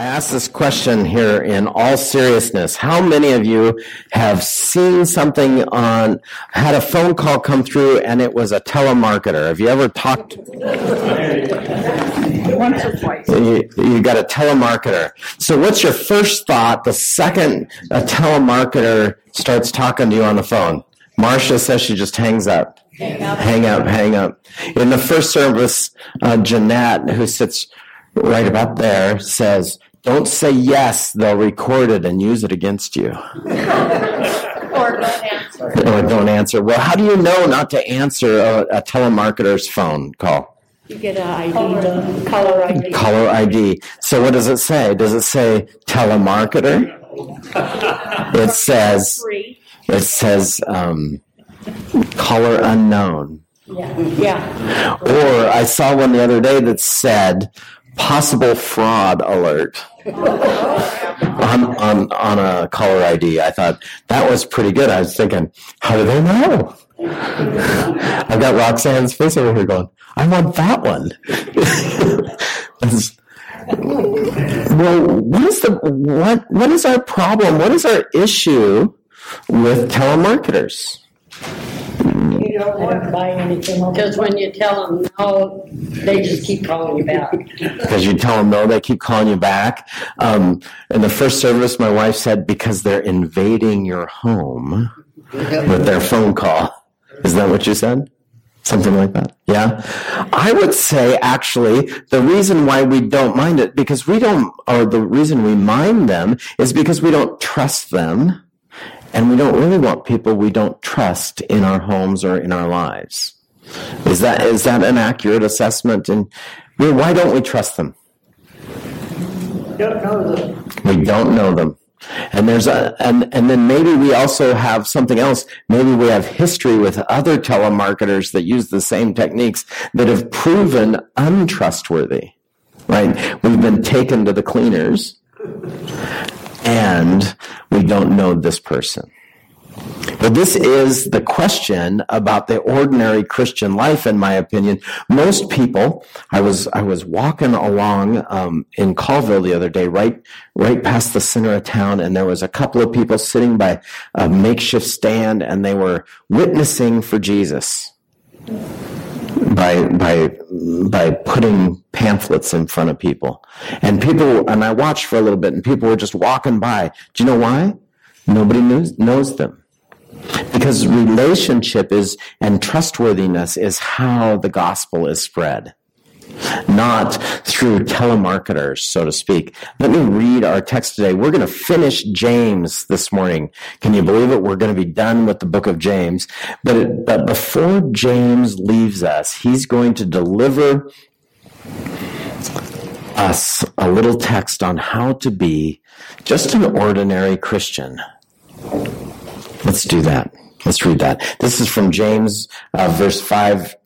I ask this question here in all seriousness. How many of you have seen something on, had a phone call come through and it was a telemarketer? Have you ever talked? Once or twice. You, you got a telemarketer. So what's your first thought the second a telemarketer starts talking to you on the phone? Marcia says she just hangs up. Hang up. Hang up, hang up. In the first service, uh, Jeanette, who sits right about there, says, don't say yes, they'll record it and use it against you. Or don't answer. Or don't answer. Well, how do you know not to answer a, a telemarketer's phone call? You get an ID, the color ID. Caller ID. So what does it say? Does it say telemarketer? It says, Free. it says, um, caller unknown. Yeah, yeah. Or I saw one the other day that said possible fraud alert on, on, on a caller ID. I thought that was pretty good. I was thinking, how do they know? I've got Roxanne's face over here going, I want that one. Well, what is the what what is our problem? What is our issue with telemarketers? You don't want to buy anything. Because when you tell them no, they just keep calling you back. because you tell them no, they keep calling you back. Um, in the first service, my wife said because they're invading your home with their phone call. Is that what you said? Something like that. Yeah. I would say actually the reason why we don't mind it because we don't, or the reason we mind them is because we don't trust them and we don't really want people we don't trust in our homes or in our lives. Is that, is that an accurate assessment? And why don't we trust them? Don't know them. We don't know them. And there's a, and, and then maybe we also have something else. Maybe we have history with other telemarketers that use the same techniques that have proven untrustworthy, right? We've been taken to the cleaners and we don't know this person. But this is the question about the ordinary Christian life, in my opinion. Most people, I was I was walking along um, in Colville the other day, right right past the center of town, and there was a couple of people sitting by a makeshift stand, and they were witnessing for Jesus by by by putting pamphlets in front of people, and people and I watched for a little bit, and people were just walking by. Do you know why? Nobody knows knows them because relationship is and trustworthiness is how the gospel is spread not through telemarketers so to speak. Let me read our text today. We're going to finish james this morning. Can you believe it? We're going to be done with the book of james. But, it, but before james leaves us he's going to deliver us a little text on how to be just an ordinary christian. Let's do that. Let's read that. This is from James, uh, verse 5,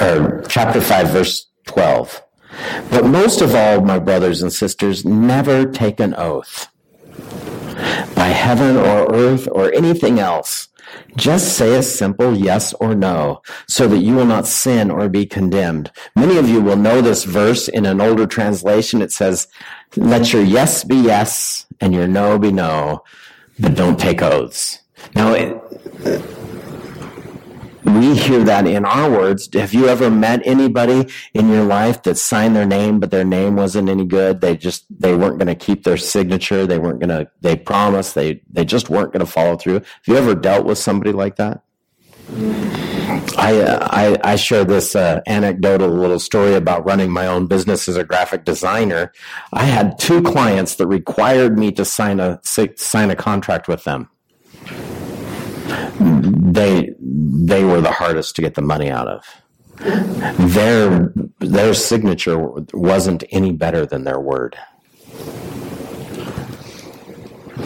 or chapter 5, verse 12. But most of all, my brothers and sisters, never take an oath by heaven or earth or anything else. Just say a simple yes or no so that you will not sin or be condemned. Many of you will know this verse in an older translation. It says, let your yes be yes and your no be no but don't take oaths. Now, it, we hear that in our words. Have you ever met anybody in your life that signed their name, but their name wasn't any good? They just, they weren't going to keep their signature. They weren't going to, they promised, they, they just weren't going to follow through. Have you ever dealt with somebody like that? I, uh, I, I share this uh, anecdotal little story about running my own business as a graphic designer. I had two clients that required me to sign a sign a contract with them. They they were the hardest to get the money out of. Their their signature wasn't any better than their word.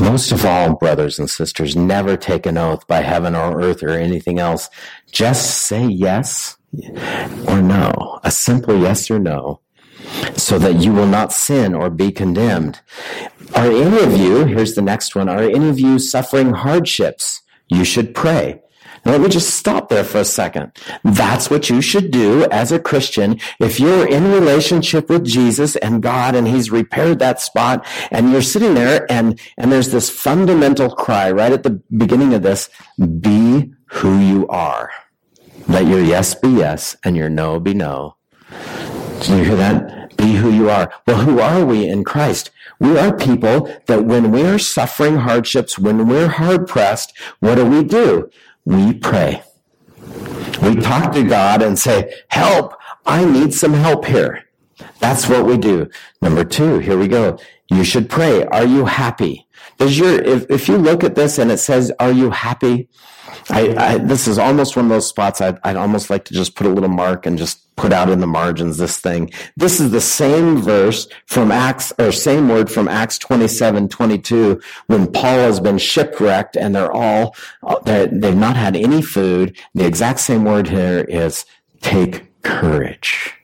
Most of all, brothers and sisters, never take an oath by heaven or earth or anything else. Just say yes or no, a simple yes or no, so that you will not sin or be condemned. Are any of you, here's the next one, are any of you suffering hardships? You should pray. Now, let me just stop there for a second. That's what you should do as a Christian. If you're in relationship with Jesus and God and he's repaired that spot and you're sitting there and, and there's this fundamental cry right at the beginning of this, be who you are. Let your yes be yes and your no be no. Do you hear that? Be who you are. Well, who are we in Christ? We are people that when we are suffering hardships, when we're hard pressed, what do we do? We pray. We talk to God and say, help, I need some help here. That's what we do. Number two, here we go. You should pray. Are you happy? Does your, if, if you look at this and it says, are you happy? I, I, this is almost one of those spots I'd, I'd almost like to just put a little mark and just put out in the margins this thing. This is the same verse from Acts, or same word from Acts 27, 22, when Paul has been shipwrecked and they're all, they're, they've not had any food. The exact same word here is take courage.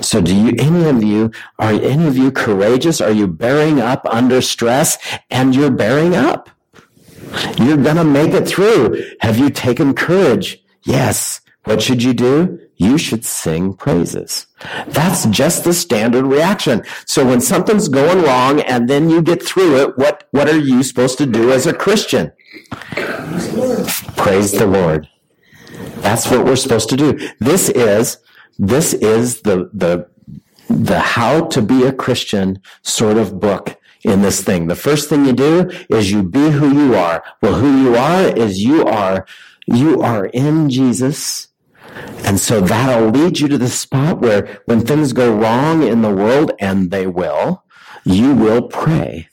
So do you, any of you, are any of you courageous? Are you bearing up under stress and you're bearing up? You're going to make it through. Have you taken courage? Yes. What should you do? You should sing praises. That's just the standard reaction. So when something's going wrong and then you get through it, what, what are you supposed to do as a Christian? Praise the Lord. That's what we're supposed to do. This is, this is the, the, the how to be a Christian sort of book in this thing. The first thing you do is you be who you are. Well, who you are is you are, you are in Jesus. And so that'll lead you to the spot where when things go wrong in the world, and they will, you will pray.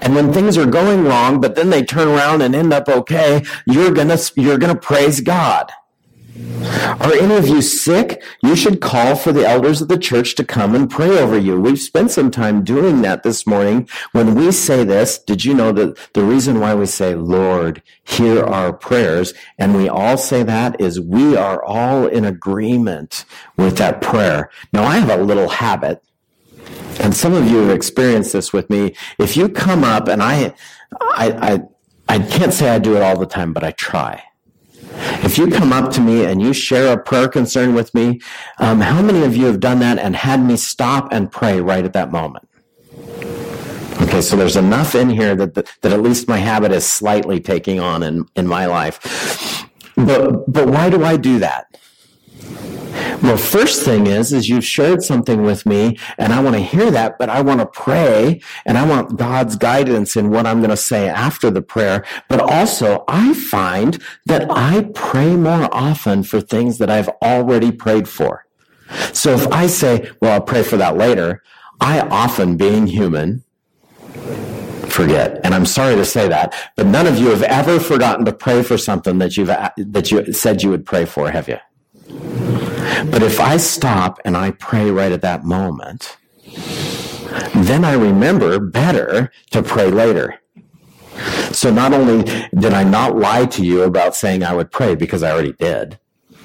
And when things are going wrong, but then they turn around and end up okay, you're gonna, you're gonna praise God. Are any of you sick? You should call for the elders of the church to come and pray over you. We've spent some time doing that this morning. When we say this, did you know that the reason why we say, Lord, hear our prayers, and we all say that is we are all in agreement with that prayer. Now, I have a little habit, and some of you have experienced this with me. If you come up, and I, I, I, I can't say I do it all the time, but I try if you come up to me and you share a prayer concern with me, um, how many of you have done that and had me stop and pray right at that moment? Okay, so there's enough in here that, that, that at least my habit is slightly taking on in, in my life. But, but why do I do that? Well, first thing is, is you've shared something with me and I want to hear that, but I want to pray and I want God's guidance in what I'm going to say after the prayer. But also I find that I pray more often for things that I've already prayed for. So if I say, well, I'll pray for that later, I often, being human, forget. And I'm sorry to say that, but none of you have ever forgotten to pray for something that you've, that you said you would pray for, have you? But if I stop and I pray right at that moment, then I remember better to pray later. So not only did I not lie to you about saying I would pray because I already did,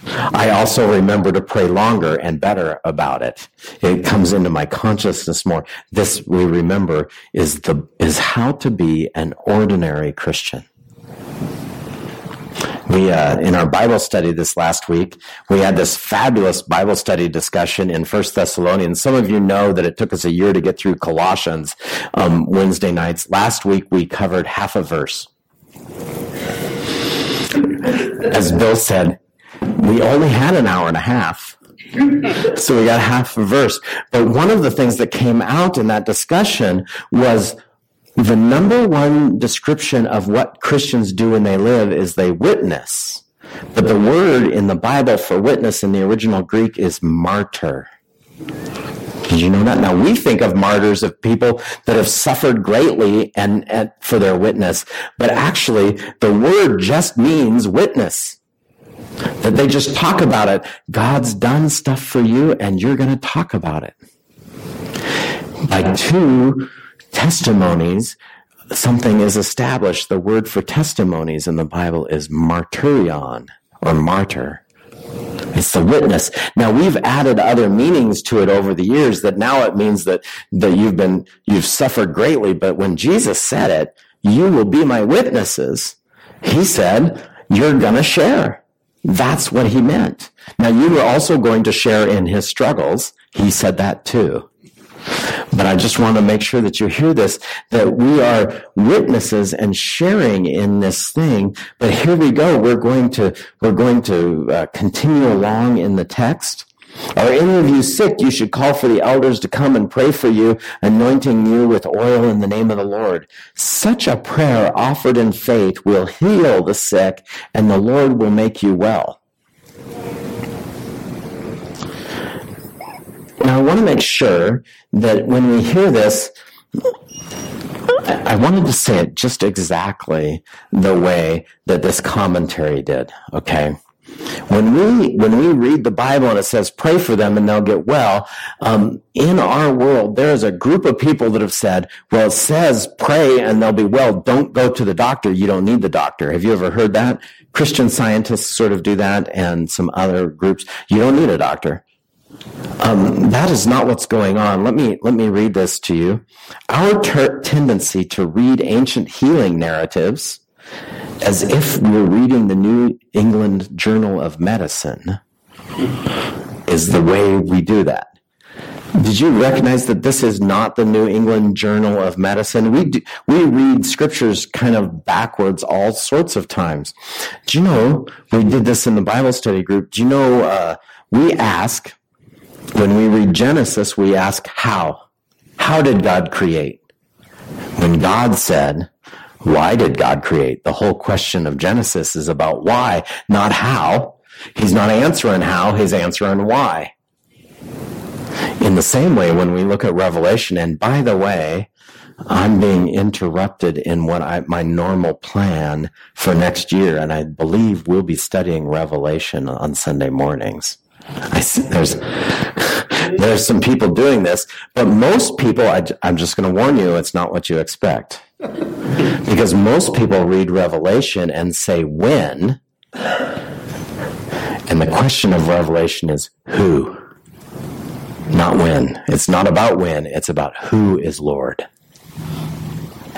I also remember to pray longer and better about it. It comes into my consciousness more. This we remember is the, is how to be an ordinary Christian. We, uh, in our Bible study this last week, we had this fabulous Bible study discussion in First Thessalonians. Some of you know that it took us a year to get through Colossians um, Wednesday nights. Last week we covered half a verse. As Bill said, we only had an hour and a half. so we got half a verse. But one of the things that came out in that discussion was the number one description of what Christians do when they live is they witness. But the word in the Bible for witness in the original Greek is martyr. Did you know that? Now we think of martyrs of people that have suffered greatly and, and for their witness, but actually the word just means witness. That they just talk about it. God's done stuff for you and you're going to talk about it. By two testimonies, something is established. The word for testimonies in the Bible is martyrion or martyr. It's the witness. Now we've added other meanings to it over the years that now it means that, that you've been, you've suffered greatly. But when Jesus said it, you will be my witnesses. He said, You're going to share. That's what he meant. Now, you were also going to share in his struggles. He said that too. But I just want to make sure that you hear this, that we are witnesses and sharing in this thing. But here we go. We're going to, we're going to uh, continue along in the text. Are any of you sick? You should call for the elders to come and pray for you, anointing you with oil in the name of the Lord. Such a prayer offered in faith will heal the sick, and the Lord will make you well. Now, I want to make sure that when we hear this, I wanted to say it just exactly the way that this commentary did, okay? When we when we read the Bible and it says pray for them and they'll get well, um, in our world there is a group of people that have said, well, it says pray and they'll be well. Don't go to the doctor. You don't need the doctor. Have you ever heard that? Christian scientists sort of do that, and some other groups. You don't need a doctor. Um, that is not what's going on. Let me let me read this to you. Our ter- tendency to read ancient healing narratives as if we're reading the New England Journal of Medicine is the way we do that. Did you recognize that this is not the New England Journal of Medicine? We do, we read scriptures kind of backwards all sorts of times. Do you know we did this in the Bible study group? Do you know uh, we ask when we read Genesis, we ask how. How did God create? When God said, why did God create? The whole question of Genesis is about why, not how. He's not answering how, he's answering why. In the same way, when we look at Revelation, and by the way, I'm being interrupted in what I, my normal plan for next year, and I believe we'll be studying Revelation on Sunday mornings. I there's there's some people doing this, but most people, I, I'm just going to warn you, it's not what you expect. Because most people read Revelation and say when, and the question of Revelation is who, not when. It's not about when, it's about who is Lord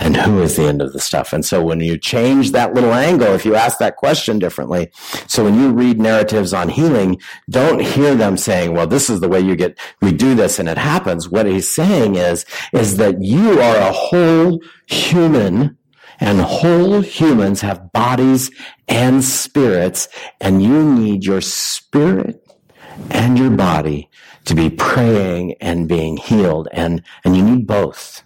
and who is the end of the stuff. And so when you change that little angle, if you ask that question differently, so when you read narratives on healing, don't hear them saying, well, this is the way you get, we do this and it happens. What he's saying is, is that you are a whole human and whole humans have bodies and spirits and you need your spirit and your body to be praying and being healed and, and you need both.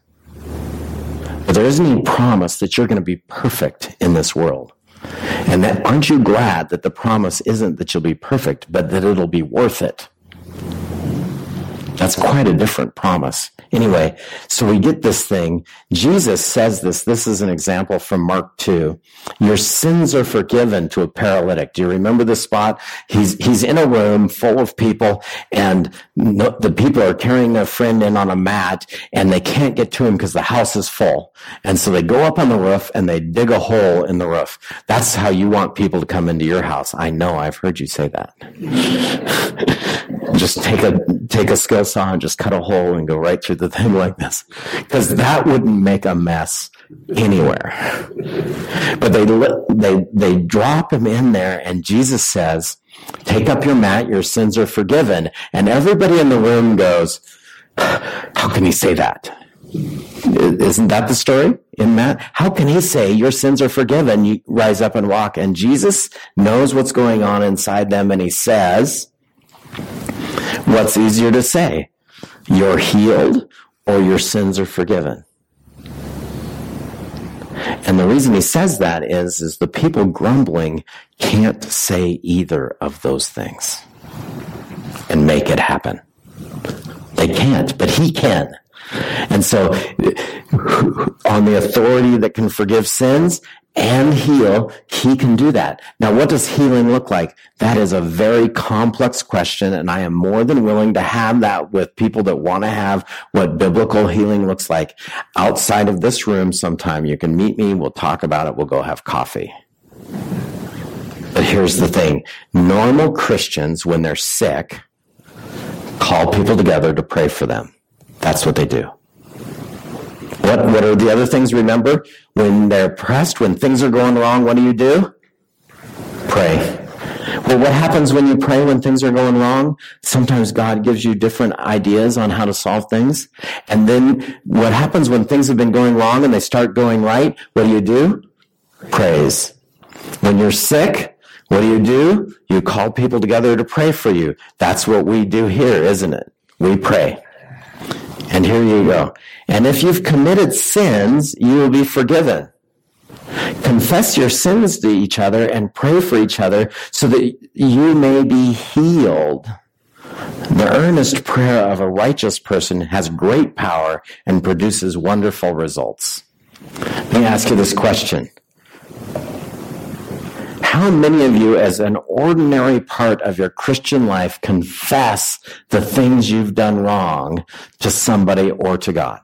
There isn't any promise that you're going to be perfect in this world. And that aren't you glad that the promise isn't that you'll be perfect, but that it'll be worth it? That's quite a different promise. Anyway, so we get this thing. Jesus says this. This is an example from Mark 2. Your sins are forgiven to a paralytic. Do you remember the spot? He's, he's in a room full of people and no, the people are carrying their friend in on a mat and they can't get to him because the house is full. And so they go up on the roof and they dig a hole in the roof. That's how you want people to come into your house. I know I've heard you say that. just take a, take a skill saw and just cut a hole and go right through the thing like this. Cause that wouldn't make a mess anywhere. But they, they, they drop him in there and Jesus says, take up your mat, your sins are forgiven. And everybody in the room goes, how can he say that? Isn't that the story in Matt? How can he say your sins are forgiven? You rise up and walk. And Jesus knows what's going on inside them and he says, what's easier to say? You're healed or your sins are forgiven. And the reason he says that is, is the people grumbling can't say either of those things and make it happen. They can't, but he can. And so, on the authority that can forgive sins and heal, he can do that. Now, what does healing look like? That is a very complex question, and I am more than willing to have that with people that want to have what biblical healing looks like. Outside of this room sometime, you can meet me, we'll talk about it, we'll go have coffee. But here's the thing. Normal Christians, when they're sick, call people together to pray for them. That's what they do. What What, are the other things? Remember, when they're pressed, when things are going wrong, what do you do? Pray. Well, what happens when you pray when things are going wrong? Sometimes God gives you different ideas on how to solve things. And then what happens when things have been going wrong and they start going right? What do you do? Praise. When you're sick, what do you do? You call people together to pray for you. That's what we do here, isn't it? We pray. And here you go. And if you've committed sins, you will be forgiven. Confess your sins to each other and pray for each other so that you may be healed. The earnest prayer of a righteous person has great power and produces wonderful results. Let me ask you this question. How many of you, as an ordinary part of your Christian life, confess the things you've done wrong to somebody or to God?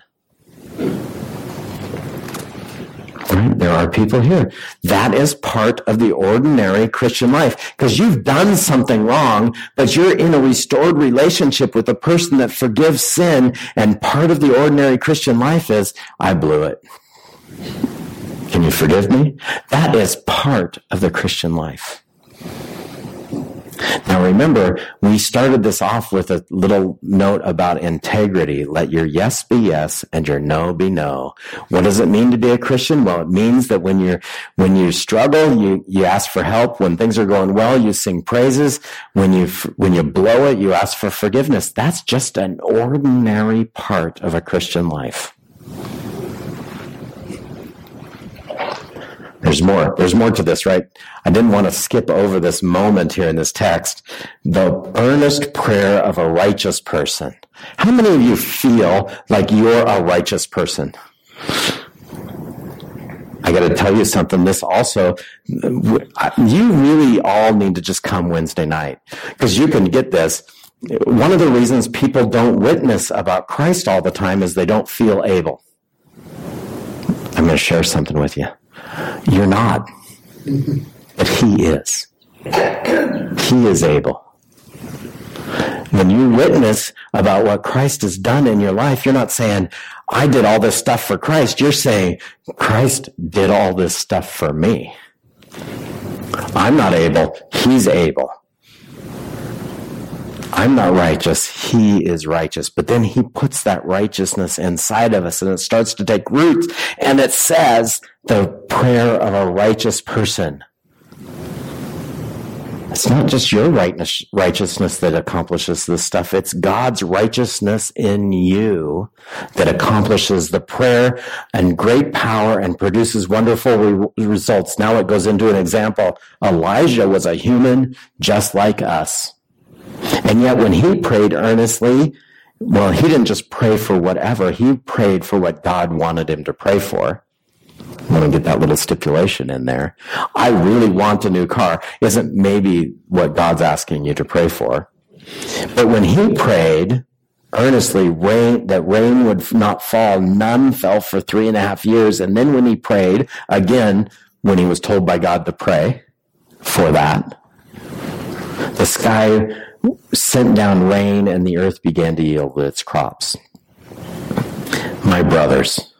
There are people here. That is part of the ordinary Christian life because you've done something wrong, but you're in a restored relationship with a person that forgives sin. And part of the ordinary Christian life is, I blew it. Can you forgive me? That is part of the Christian life. Now remember, we started this off with a little note about integrity. Let your yes be yes and your no be no. What does it mean to be a Christian? Well, it means that when you're, when you struggle, you, you ask for help. When things are going well, you sing praises. When you, when you blow it, you ask for forgiveness. That's just an ordinary part of a Christian life. There's more. There's more to this, right? I didn't want to skip over this moment here in this text. The earnest prayer of a righteous person. How many of you feel like you're a righteous person? I got to tell you something. This also, you really all need to just come Wednesday night because you can get this. One of the reasons people don't witness about Christ all the time is they don't feel able. I'm going to share something with you. You're not. But He is. He is able. When you witness about what Christ has done in your life, you're not saying, I did all this stuff for Christ. You're saying, Christ did all this stuff for me. I'm not able. He's able. I'm not righteous. He is righteous. But then he puts that righteousness inside of us and it starts to take roots. And it says the prayer of a righteous person. It's not just your righteousness that accomplishes this stuff. It's God's righteousness in you that accomplishes the prayer and great power and produces wonderful re- results. Now it goes into an example. Elijah was a human just like us. And yet when he prayed earnestly, well, he didn't just pray for whatever. He prayed for what God wanted him to pray for. I want to get that little stipulation in there. I really want a new car isn't maybe what God's asking you to pray for. But when he prayed earnestly rain, that rain would not fall, none fell for three and a half years. And then when he prayed, again, when he was told by God to pray for that, the sky sent down rain and the earth began to yield its crops. My brothers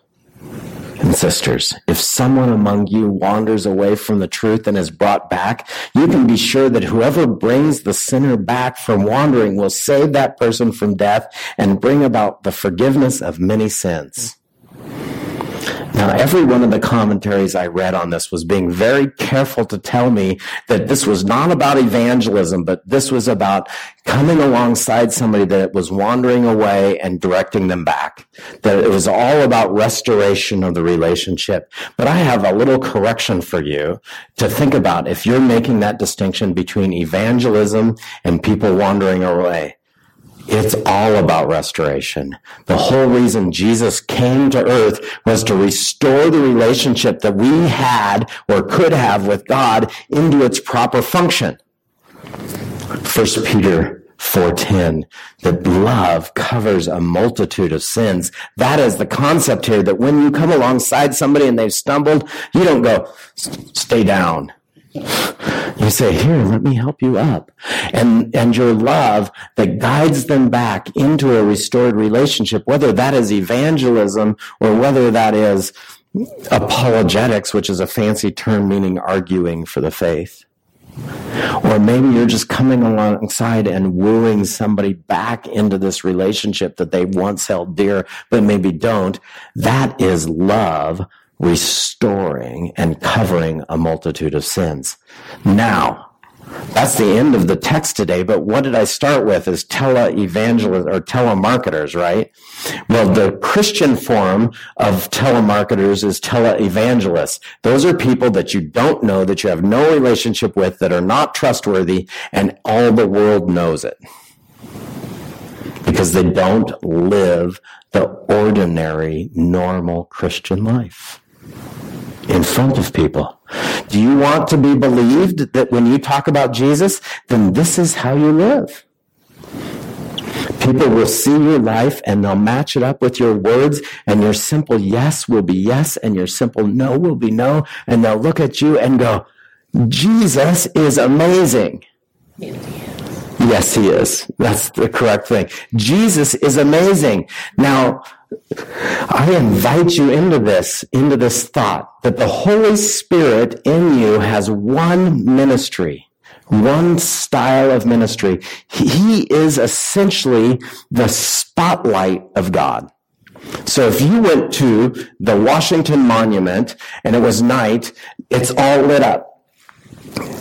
and sisters, if someone among you wanders away from the truth and is brought back, you can be sure that whoever brings the sinner back from wandering will save that person from death and bring about the forgiveness of many sins. Now, every one of the commentaries I read on this was being very careful to tell me that this was not about evangelism, but this was about coming alongside somebody that was wandering away and directing them back. That it was all about restoration of the relationship. But I have a little correction for you to think about if you're making that distinction between evangelism and people wandering away. It's all about restoration. The whole reason Jesus came to earth was to restore the relationship that we had or could have with God into its proper function. First Peter 4:10 that love covers a multitude of sins. That is the concept here that when you come alongside somebody and they've stumbled, you don't go stay down. You say, here, let me help you up. And, and your love that guides them back into a restored relationship, whether that is evangelism or whether that is apologetics, which is a fancy term meaning arguing for the faith. Or maybe you're just coming alongside and wooing somebody back into this relationship that they once held dear, but maybe don't. That is love restoring and covering a multitude of sins. Now, that's the end of the text today, but what did I start with is tele-evangelists or telemarketers, right? Well, the Christian form of telemarketers is tele-evangelists. Those are people that you don't know, that you have no relationship with, that are not trustworthy, and all the world knows it. Because they don't live the ordinary, normal Christian life in front of people. Do you want to be believed that when you talk about Jesus, then this is how you live? People will see your life and they'll match it up with your words and your simple yes will be yes and your simple no will be no. And they'll look at you and go, Jesus is amazing. Yes, he is. That's the correct thing. Jesus is amazing. Now, I invite you into this, into this thought that the Holy Spirit in you has one ministry, one style of ministry. He is essentially the spotlight of God. So if you went to the Washington Monument and it was night, it's all lit up.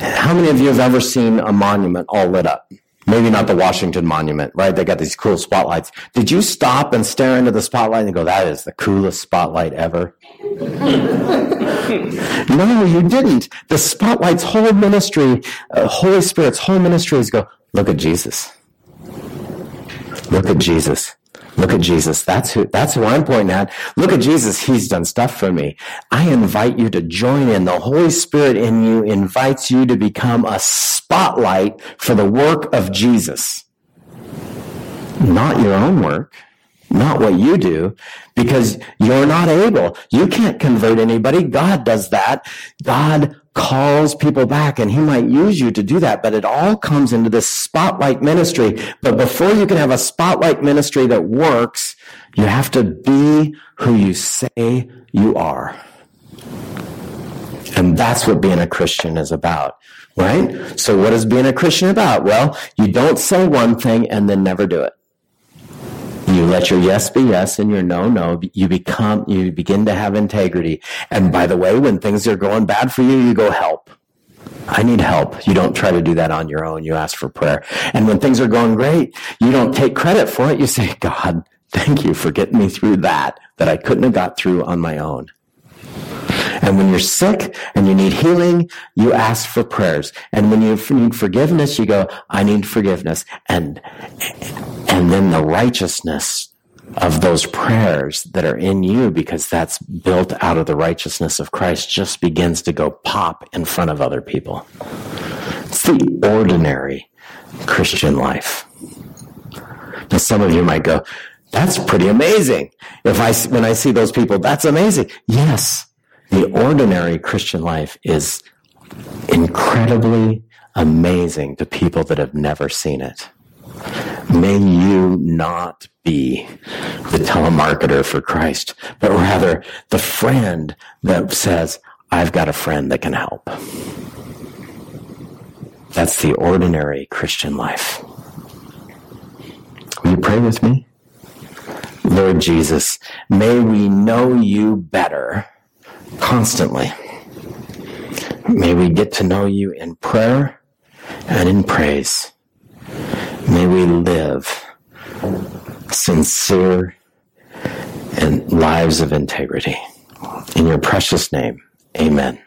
How many of you have ever seen a monument all lit up? Maybe not the Washington Monument, right? They got these cool spotlights. Did you stop and stare into the spotlight and go, that is the coolest spotlight ever? no, you didn't. The spotlight's whole ministry, uh, Holy Spirit's whole ministry is go, look at Jesus. Look at Jesus. Look at Jesus. That's who, that's who I'm pointing at. Look at Jesus. He's done stuff for me. I invite you to join in. The Holy Spirit in you invites you to become a spotlight for the work of Jesus. Not your own work not what you do because you're not able. You can't convert anybody. God does that. God calls people back and he might use you to do that, but it all comes into this spotlight ministry. But before you can have a spotlight ministry that works, you have to be who you say you are. And that's what being a Christian is about, right? So what is being a Christian about? Well, you don't say one thing and then never do it. You let your yes be yes and your no, no. You become, you begin to have integrity. And by the way, when things are going bad for you, you go help. I need help. You don't try to do that on your own. You ask for prayer. And when things are going great, you don't take credit for it. You say, God, thank you for getting me through that, that I couldn't have got through on my own. And when you're sick and you need healing, you ask for prayers. And when you need forgiveness, you go, I need forgiveness. And, and then the righteousness of those prayers that are in you because that's built out of the righteousness of Christ just begins to go pop in front of other people. It's the ordinary Christian life. Now some of you might go, that's pretty amazing. If I, when I see those people, that's amazing. Yes. The ordinary Christian life is incredibly amazing to people that have never seen it. May you not be the telemarketer for Christ, but rather the friend that says, I've got a friend that can help. That's the ordinary Christian life. Will you pray with me? Lord Jesus, may we know you better constantly. May we get to know you in prayer and in praise. May we live sincere and lives of integrity. In your precious name, amen.